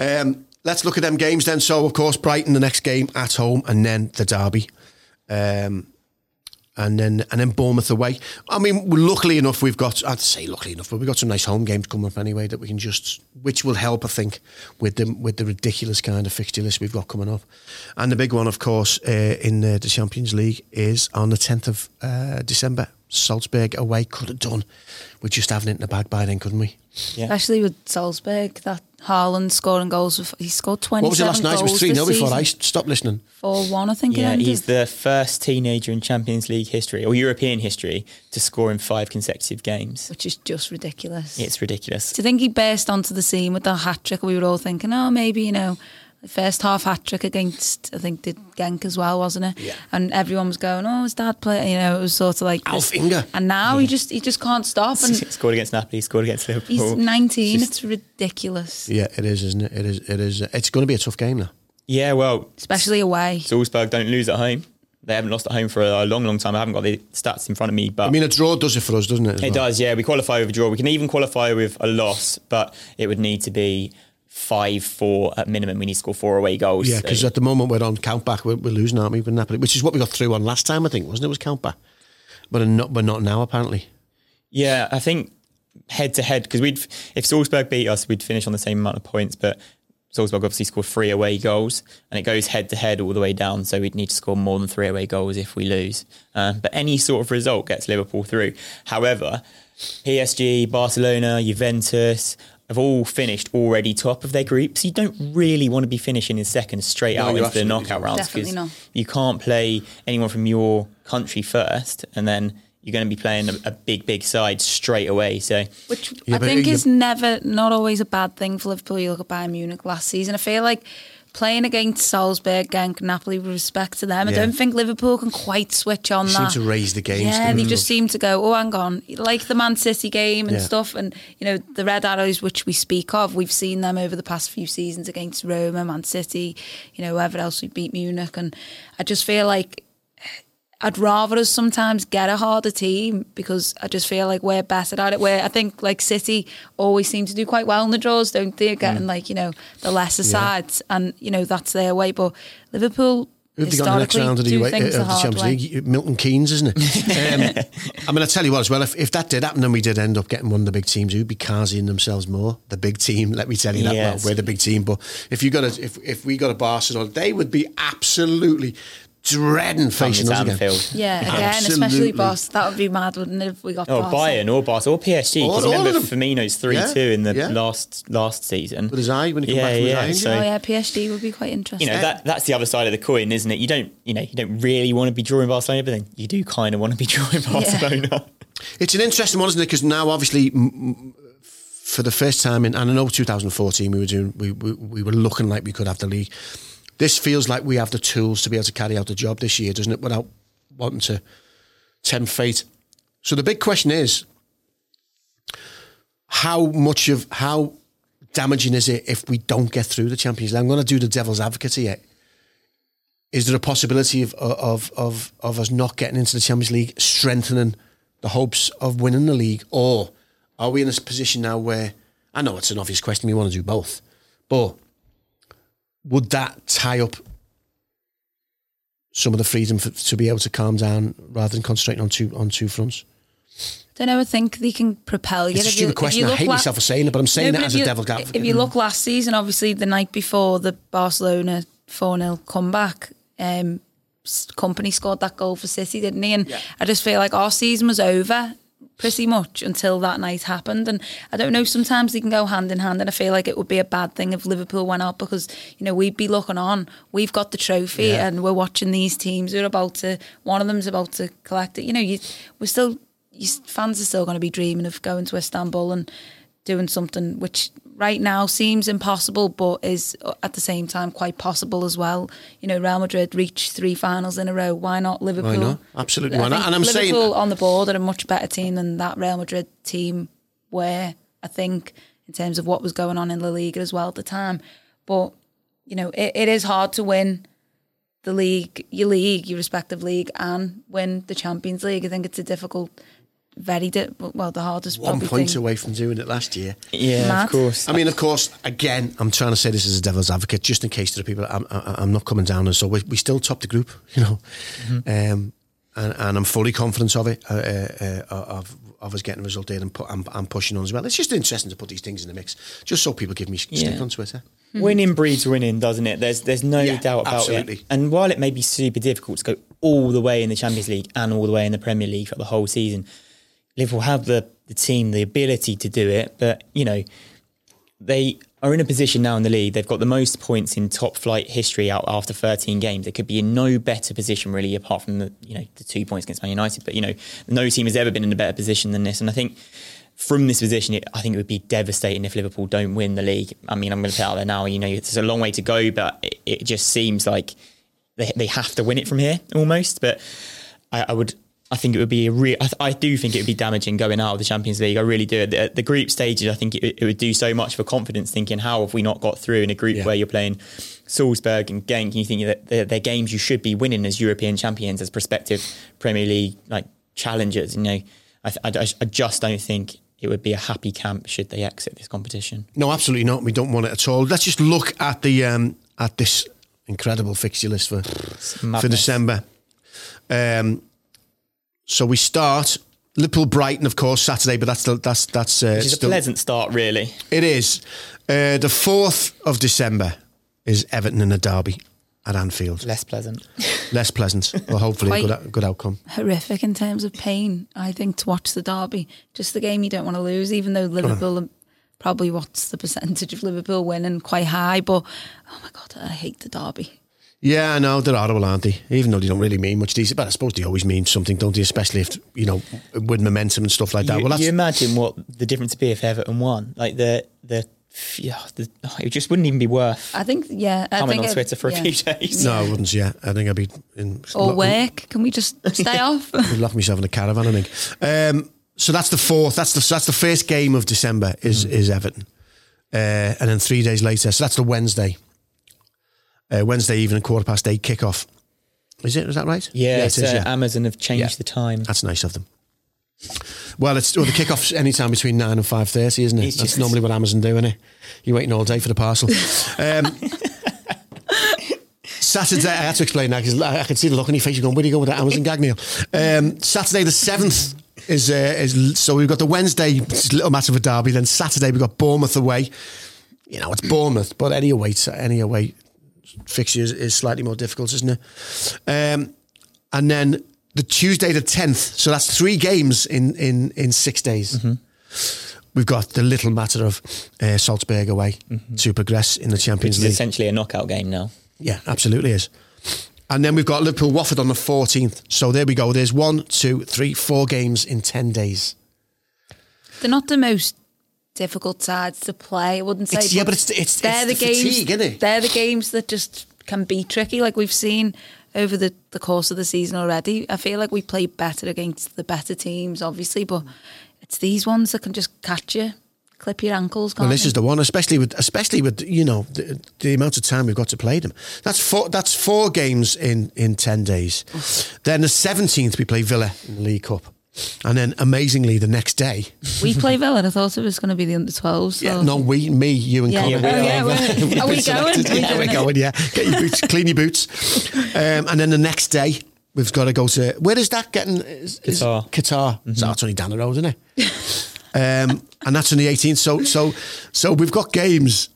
um, let's look at them games then. So, of course, Brighton the next game at home, and then the derby, um, and then and then Bournemouth away. I mean, luckily enough, we've got. I'd say luckily enough, but we've got some nice home games coming up anyway that we can just, which will help, I think, with the with the ridiculous kind of fixture list we've got coming up. And the big one, of course, uh, in the, the Champions League is on the 10th of uh, December. Salzburg away could have done. We're just having it in the bag by then, couldn't we? Yeah. especially with Salzburg, that Haaland scoring goals. With, he scored 27 What was it last night? It was goals 3 0 this before I stopped listening. 4-1, I think Yeah, he's the first teenager in Champions League history or European history to score in five consecutive games. which is just ridiculous. It's ridiculous. Do you think he burst onto the scene with that hat trick? We were all thinking, oh, maybe, you know, the first half hat trick against, I think, did Genk as well, wasn't it? Yeah. And everyone was going, oh, his dad play? You know, it was sort of like. Alf this- Inga. And now he just he just can't stop. And scored against Napoli, He scored against Liverpool. he's 19. Just- it's ridiculous. Yeah, it is, isn't it? It is. It is. It's going to be a tough game now. yeah, well, Especially away. Salzburg don't lose at home. They haven't lost at home for a long, long time. I haven't got the stats in front of me, but I mean, a draw does it for us, doesn't it? it well? does. Yeah, we qualify with a draw. We can even qualify with a loss, but it would need to be five four at minimum. We need to score four away goals. Yeah, So- because at the moment we're on count back. We're, we're losing, aren't we? With Napoli, which is what we got through on last time, I think, wasn't it? Was count back, but not, we're not now apparently. Yeah, I think head to head because we'd if Salzburg beat us, we'd finish on the same amount of points. But Salzburg obviously scored three away goals, and it goes head to head all the way down. So we'd need to score more than three away goals if we lose. Um, but any sort of result gets Liverpool through. However, PSG, Barcelona, Juventus. Have all finished already top of their groups. You don't really want to be finishing in second straight No, out you into the knockout don't. rounds because you can't play anyone from your country first, and then you're going to be playing a, a big, big side straight away. So Which Yeah, I think is never, not always a bad thing for Liverpool. You look at Bayern Munich last season. I feel like playing against Salzburg, Genk, Napoli, with respect to them, I Yeah. don't think Liverpool can quite switch on They seem that. to raise the games. Yeah, they? just seem to go, oh, hang on, like the Man City game and Yeah. stuff. And, you know, the Red Arrows, which we speak of, we've seen them over the past few seasons against Roma, Man City, you know, whoever else we beat Munich. And I just feel like I'd rather us sometimes get a harder team because I just feel like we're better at it. Where I think like City always seem to do quite well in the draws, don't they? Getting like you know the lesser sides, and you know that's their way. But Liverpool Who've they got in the next round of the, do UA things of the Champions way. League? Milton Keynes, isn't it? um, I mean, I tell you what, as well, if, if that did happen and we did end up getting one of the big teams, who'd be Kaziing themselves more? The big team, let me tell you that. Well, we're the big team, but if you got a, if if we got a Barcelona, they would be absolutely dreading facing to us again. Anfield. Yeah, again, Absolutely. especially Boss. That would be mad, wouldn't it, if we got Or Barca? Bayern or Barca or PSG. All- Because all of remember them. Firmino's three Yeah, two in the yeah. last last season. With his eye, when he come yeah, back from his yeah. eye. So Oh yeah, PSG would be quite interesting. you know that that's the other side of the coin, isn't it? You don't you know you don't really want to be drawing Barcelona, but then you do kind of want to be drawing Barcelona. It's an interesting one, isn't it? Because now, obviously, m- m- for the first time in, and I know 2014, we were doing, we, we we were looking like we could have the league. This feels like we have the tools to be able to carry out the job this year, doesn't it? Without wanting to tempt fate. So the big question is, how much of how damaging is it if we don't get through the Champions League? I'm going to do the devil's advocate here. Is there a possibility of of of of us not getting into the Champions League, strengthening the hopes of winning the league, or are we in a position now where I know it's an obvious question, we want to do both, but would that tie up some of the freedom for, to be able to calm down rather than concentrating on two on two fronts? don't ever think they can propel you. It's a If you- stupid question. you I hate la- myself for saying it, but I'm saying No, it as if a devil advocate. If you look last season, obviously the night before the Barcelona 4 0 comeback, um, Kompany scored that goal for City, didn't he? And I just feel like our season was over pretty much until that night happened. And I don't know, sometimes they can go hand in hand. And I feel like it would be a bad thing if Liverpool went out because, you know, we'd be looking on. We've got the trophy Yeah. and we're watching these teams. We're about to, one of them's about to collect it. You know, you, we're still, you, fans are still going to be dreaming of going to Istanbul and doing something which right now seems impossible but is at the same time quite possible as well. You know, Real Madrid reached three finals in a row. Why not Liverpool? Why not? Absolutely, why not? And I'm saying- Liverpool on the board are a much better team than that Real Madrid team were, I think, in terms of what was going on in La Liga as well at the time. But, you know, it, it is hard to win the league, your league, your respective league, and win the Champions League. I think it's a difficult, very di- well, the hardest one point thing. away from doing it last year. Yeah, Mad. of course. I mean, of course, again, I'm trying to say this as a devil's advocate, just in case there are people. I'm, I- I'm not coming down, and so we, we still top the group, you know, um, and, and I'm fully confident of it, uh, uh, uh, of of us getting a result there and, pu- and, and pushing on as well. It's just interesting to put these things in the mix, just so people give me stick Yeah. on Twitter. Winning breeds winning, doesn't it? There's there's no Yeah, doubt about absolutely. it. And while it may be super difficult to go all the way in the Champions League and all the way in the Premier League for the whole season, Liverpool have the, the team, the ability to do it. But, you know, they are in a position now in the league. They've got the most points in top flight history out after 13 games. They could be in no better position really, apart from the you know the two points against Man United. But you know, no team has ever been in a better position than this. And I think from this position, it, I think it would be devastating if Liverpool don't win the league. I mean, I'm going to put out there now. You know, it's a long way to go, but it, it just seems like they they have to win it from here almost. But I, I would. I think it would be a real. I, th- I do think it would be damaging going out of the Champions League. I really do. The, the group stages, I think it, it would do so much for confidence. Thinking, how have we not got through in a group Yeah. where you're playing Salzburg and Genk? And you think that they're, they're games you should be winning as European champions, as prospective Premier League like challengers. You know, I, th- I, I- I just don't think it would be a happy camp should they exit this competition. No, absolutely not. We don't want it at all. Let's just look at the um, at this incredible fixture list for for. December. Um, so we start Liverpool Brighton, of course, Saturday, but that's the, that's that's uh, Which is a pleasant start, really. It is uh, the fourth of December is Everton in a derby at Anfield. Less pleasant. Less pleasant, well, hopefully a good, good outcome. horrific in terms of pain, I think, to watch the derby. Just the game you don't want to lose, even though Liverpool are probably what's the percentage of Liverpool winning quite high. But oh my God, I hate the derby. Yeah, I know they're horrible, aren't they? Even though they don't really mean much these, but I suppose they always mean something, don't they? Especially if you know with momentum and stuff like that. You, well, that's you imagine what the difference would be if Everton won? Like the the yeah, the, it just wouldn't even be worth I think, yeah. I coming think on it- Twitter for a few days. no, I wouldn't. Yeah, I think I'd be in Or lock, work. Can we just stay off? lock myself in a caravan. I think. Um, so that's the fourth. That's the that's the first game of December is is Everton, uh, and then three days later. So that's the Wednesday. Uh, Wednesday evening, quarter past eight kickoff. Is it? Is that right? Yeah, it it's, is, uh, Amazon have changed Yeah. the time. That's nice of them. Well, it's well, the kickoff's any time between nine and five thirty, isn't it? It's That's just- normally what Amazon do, isn't it? You're waiting all day for the parcel. Um, Saturday, I had to explain that because I I could see the look on your face. You're going, where do you go with that Amazon gag, Neil? Um, Saturday the seventh is uh, is so we've got the Wednesday it's a little of a derby. Then Saturday we've got Bournemouth away. You know, it's Bournemouth, but any away any away fixture is, is slightly more difficult, isn't it? Um, and then the Tuesday the tenth. So that's three games in in in six days. We've got the little matter of uh, Salzburg away to progress in the Which Champions is League. essentially a knockout game now. Yeah, absolutely is. And then we've got Liverpool Watford on the 14th. So there we go. There's one, two, three, four games in 10 days. They're not the most difficult sides to play. I wouldn't say. It's- yeah, but it's- it's- they're it's the, the games. fatigue? They're the games that just can be tricky. Like we've seen over the, the course of the season already. I feel like we play better against the better teams, obviously, but it's these ones that can just catch you, clip your ankles. Can't Well, this they? is the one, especially with especially with you know the, the amount of time we've got to play them. That's four. That's four games in in ten days. then the seventeenth we play Villa in the League Cup, and then amazingly the next day. we play Villa. and I thought it was going to be the under 12s. So. Yeah, no, we, me, you, and Yeah. Connor. Oh, yeah, we're- are we going? selected. Are we yeah, we're going. Yeah, get your boots, clean your boots, um, and then the next day we've got to go to where is that getting? Is, is- Qatar. Qatar. So that's only down the road, isn't it? um, and that's on the 18th. So, so, so we've got games.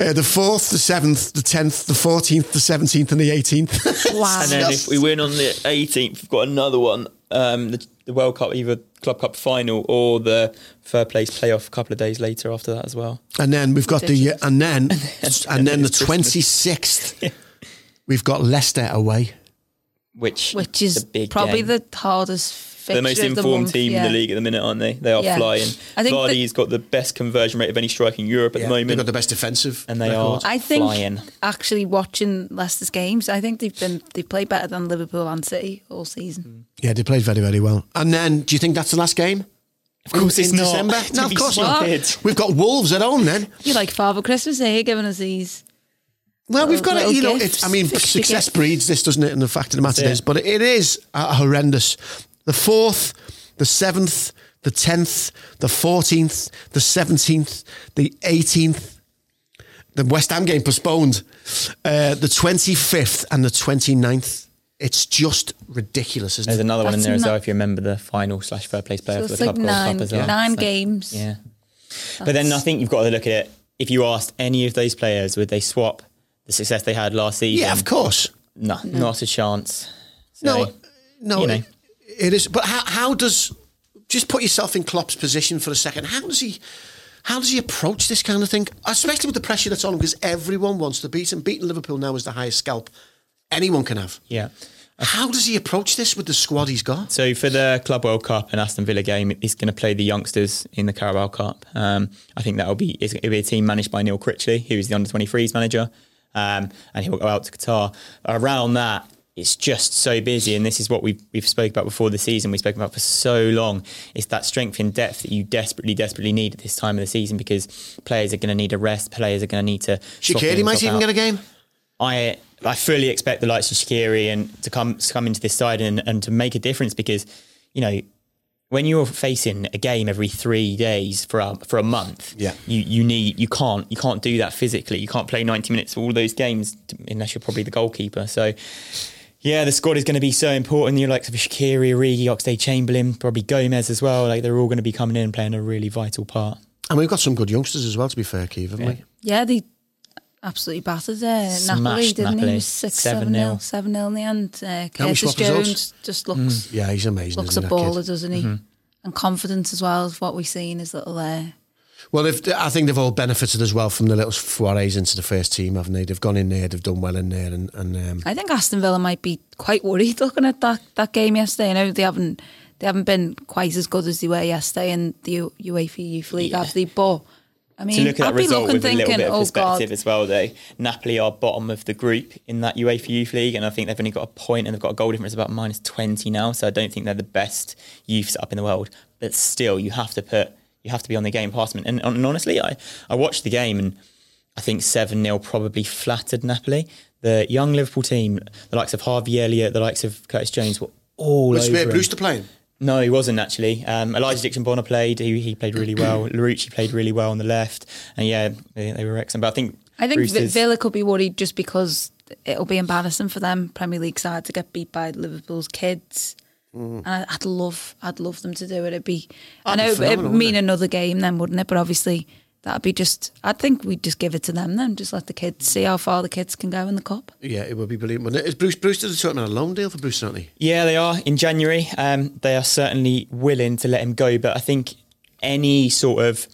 Uh, the fourth, the seventh, the tenth, the fourteenth, the seventeenth, and the eighteenth. Wow. And then if we win on the 18th, we've got another one, um, the, the World Cup, either Club Cup final or the third place playoff a couple of days later after that as well. And then we've got the Ridiculous. and then and then the it's Christmas. twenty sixth. We've got Leicester away. Which, which is is big probably game. the hardest fixture the most of informed month, team yeah. in the league at the minute, aren't they? They are Yeah. flying. I think that- Vardy's got the best conversion rate of any striker in Europe at the moment. They've got the best defensive, and they record. are I think flying. actually watching Leicester's games, I think they've been they played better than Liverpool and City all season. Yeah, they played very, very well. And then, do you think that's the last game? Of course in, it's in not. December. No, of be course not. We've got Wolves at home then. You like Father Christmas here giving us these. Well, we've got Little it. You know, gifts, I mean, success breeds this, doesn't it? And the fact of the matter is, but it is uh, horrendous. The fourth, the seventh, the tenth, the fourteenth, the seventeenth, the eighteenth. The West Ham game postponed. Uh, the twenty fifth and the 29th. It's just ridiculous, isn't There's it? another one in That's there as well. not- If you remember the final slash third place player So for it's the like Club World nine, Cup as well. nine So, games. Yeah. But then I think you've got to look at it. If you asked any of those players, would they swap the success they had last season? Yeah, of course. No, not a chance. No, So, no, you know. It, is. But how, how does just put yourself in Klopp's position for a second? How does he? How does he approach this kind of thing, especially with the pressure that's on him? Because everyone wants to beat him. Beating Liverpool now is the highest scalp anyone can have. Yeah. How does he approach this with the squad he's got? So for the Club World Cup and Aston Villa game, he's going to play the youngsters in the Carabao Cup. Um, I think that'll be it'll be a team managed by Neil Critchley, who is the under 23s manager, um, and he will go out to Qatar. Around that, it's just so busy, and this is what we've we've spoke about before the season. We've spoken about for so long. It's that strength in depth that you desperately, desperately need at this time of the season because players are going to need a rest. Players are going to need to. Shaqiri might even out. get a game. I I fully expect the likes of Shaqiri and to come to come into this side and, and to make a difference because you know when you're facing a game every three days for a, for a month, Yeah. you you need you can't you can't do that physically. You can't play ninety minutes for all those games unless you're probably the goalkeeper. So. Yeah, the squad is going to be so important. The likes of Shaqiri, Origi, Oxlade Chamberlain, probably Gomez as well. Like they're all going to be coming in and playing a really vital part. And we've got some good youngsters as well, to be fair, Keith, haven't Yeah. we? Yeah, they absolutely battered uh, Napoli, Smashed didn't Napoli. he? It was 6 7 7-0. 0, 7 0 in the end. Uh, we Curtis Jones just looks Yeah, he's amazing. looks a isn't he, that kid? baller, doesn't he? And confident as well is what we've seen his little. Uh, Well, if, I think they've all benefited as well from the little forays into the first team, haven't they? They've gone in there, they've done well in there, and, and um, I think Aston Villa might be quite worried looking at that, that game yesterday. I know they haven't they haven't been quite as good as they were yesterday in the U- UEFA Youth League, Yeah. have they? But I mean, to look at I'd that result looking with a little bit of oh perspective god, as well, though. Napoli are bottom of the group in that UEFA Youth League, and I think they've only got a point and they've got a goal difference of about minus 20 now. So I don't think they're the best youth up in the world. But still, you have to put, you have to be on the game past them. And, and honestly, I, I watched the game and I think 7 0 probably flattered Napoli. The young Liverpool team, the likes of Harvey Elliott, the likes of Curtis Jones, were all Was over Stuart him. Brewster playing? No, he wasn't actually. Um, Elijah Dixon Bonner played. He, he played really well. Larouci played really well on the left. And yeah, they, they were excellent. But I think I think Vi- Brewster's- Villa could be worried just because it'll be embarrassing for them Premier League side to get beat by Liverpool's kids. Mm. And I- I'd love, I'd love them to do it. It'd be, I That'd be know phenomenal, it'd mean it? another game then, wouldn't it? But obviously, that'd be just. I think we'd just give it to them then. Just let the kids see how far the kids can go in the cup. Yeah, it would be brilliant. wouldn't it? Is Bruce Brewster talking about a loan deal for Bruce, aren't he? Yeah, they are in January. Um, they are certainly willing to let him go, but I think any sort of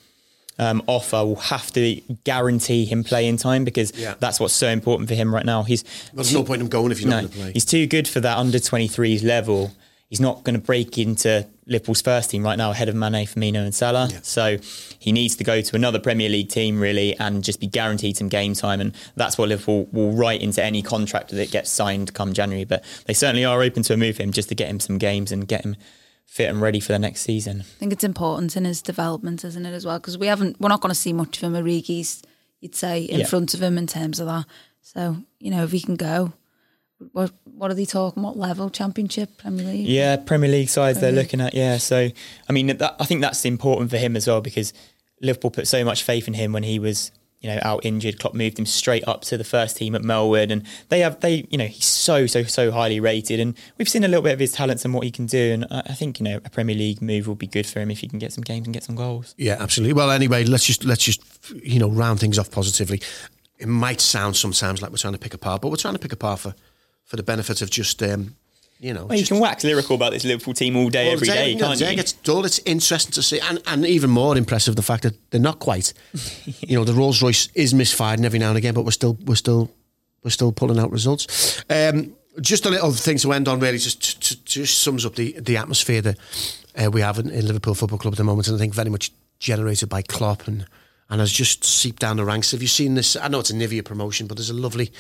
um, offer will have to guarantee him playing time because Yeah. that's what's so important for him right now. He's Well, there's no point in him going if you're not no, going to play. he's too good for that under 23s level. He's not going to break into Liverpool's first team right now ahead of Mane, Firmino, and Salah. Yeah. So he needs to go to another Premier League team really and just be guaranteed some game time. And that's what Liverpool will write into any contract that gets signed come January. But they certainly are open to a move for him just to get him some games and get him fit and ready for the next season. I think it's important in his development, isn't it, as well? Because we haven't, we're not going to see much of him. Origi's, you'd say, in Yeah. front of him in terms of that. So you know, if he can go, what what are they talking? What level? Championship, Premier League? Yeah, Premier League sides they're Premier looking at. Yeah, so I mean, that, I think that's important for him as well because Liverpool put so much faith in him when he was, you know, out injured. Klopp moved him straight up to the first team at Melwood, and they have they, you know, he's so so so highly rated, and we've seen a little bit of his talents and what he can do, and I, I think you know a Premier League move will be good for him if he can get some games and get some goals. Yeah, absolutely. Well, anyway, let's just let's just you know round things off positively. It might sound sometimes like we're trying to pick apart, but we're trying to pick apart for for the benefit of just um, you know. Well, you can wax lyrical about this Liverpool team all day, Well, every day, can't you? gets dull. It's interesting to see, and, and even more impressive the fact that they're not quite. you know, the Rolls Royce is misfiring every now and again, but we're still we're still we're still pulling out results. Um, just a little thing to end on, really, just to, to, just sums up the the atmosphere that uh, we have in, in Liverpool Football Club at the moment, and I think very much generated by Klopp and. And has just seeped down the ranks. Have you seen this? I know it's a Nivea promotion, but there's a lovely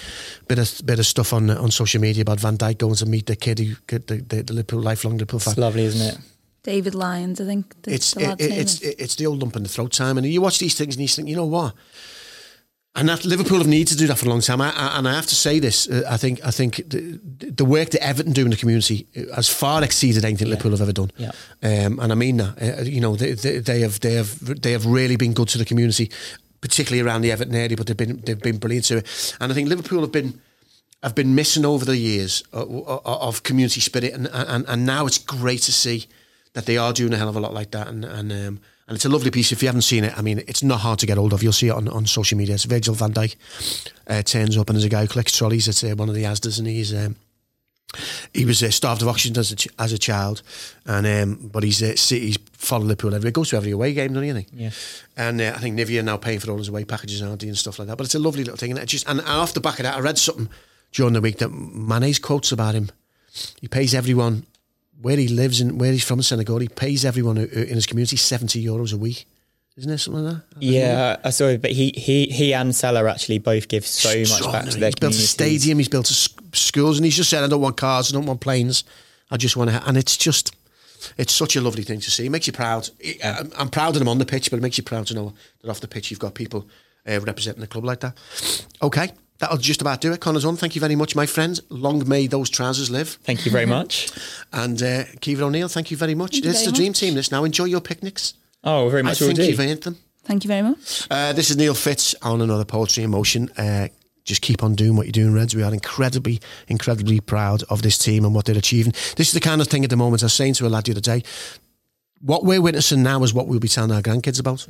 bit of bit of stuff on on social media about Van Dijk going to meet the kid who the, the, the Liverpool lifelong Liverpool fan It's lovely, isn't it? David Lyons, I think. The, it's the it, it, it's it, it's the old lump in the throat time, and you watch these things and you think, you know what? And that Liverpool have needed to do that for a long time. I, I, and I have to say this: uh, I think I think the, the work that Everton do in the community has far exceeded anything Liverpool have ever done. Yeah. Um, and I mean that. Uh, you know, they, they, they have they have they have really been good to the community, particularly around the Everton area. But they've been they've been brilliant to it. And I think Liverpool have been have been missing over the years of, of community spirit, and, and and now it's great to see that they are doing a hell of a lot like that, and and um, and it's a lovely piece. If you haven't seen it, I mean, it's not hard to get hold of. You'll see it on, on social media. It's Virgil van Dijk uh, turns up, and there's a guy who collects trolleys at uh, one of the Asdas, and he's. Um, he was uh, starved of oxygen as a, ch- as a child, and um, but he's uh, he's followed Liverpool everywhere. Goes to every away game, doesn't he? Yeah. And uh, I think Nivea are now paying for all his away packages, aren't they, and stuff like that. But it's a lovely little thing, and it just and, and off the back of that, I read something during the week that Mane's quotes about him. He pays everyone where he lives and where he's from in Senegal. He pays everyone in his community seventy euros a week. Isn't there something like that? Yeah, I saw it, but he, he, he and Salah actually both give so much back to their He's built a stadium. He's built a s- schools, and he's just said, "I don't want cars. I don't want planes. I just want to." And it's just, it's such a lovely thing to see. It makes you proud. I'm, I'm proud of them on the pitch, but it makes you proud to know that off the pitch you've got people uh, representing the club like that. Okay, that'll just about do it. Connor's on. Thank you very much, my friends. Long may those trousers live. Thank you very much. And uh, Kievan O'Neill, thank you very much. You it's very the dream much. team. This now. Enjoy your picnics. Oh, very much will think you've earned them. Thank you very much. Uh, this is Neil Fitz on another Poetry in Motion. Uh, just keep on doing what you're doing, Reds. We are incredibly, incredibly proud of this team and what they're achieving. This is the kind of thing at the moment. I was saying to a lad the other day, what we're witnessing now is what we'll be telling our grandkids about.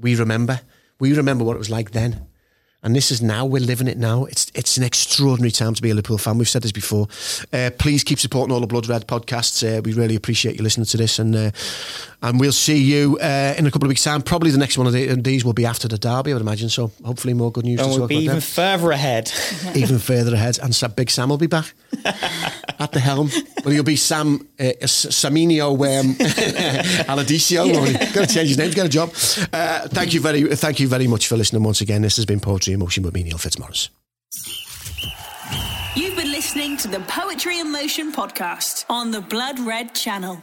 We remember. We remember what it was like then. And this is now, we're living it now. It's it's an extraordinary time to be a Liverpool fan. We've said this before. Uh, please keep supporting all the Blood Red podcasts. Uh, we really appreciate you listening to this. And uh, and we'll see you uh, in a couple of weeks' time. Probably the next one of the, these will be after the derby, I would imagine. So hopefully more good news And to we'll talk be about even then. further ahead. even further ahead. And Big Sam will be back at the helm. Well, he'll be Sam uh, Saminio um, Aladicio. Got to change his name to get a job. Uh, thank you very, thank you very much for listening once again. This has been Poetry in Motion with me, Neil Fitzmaurice. You've been listening to the Poetry in Motion podcast on the Blood Red channel.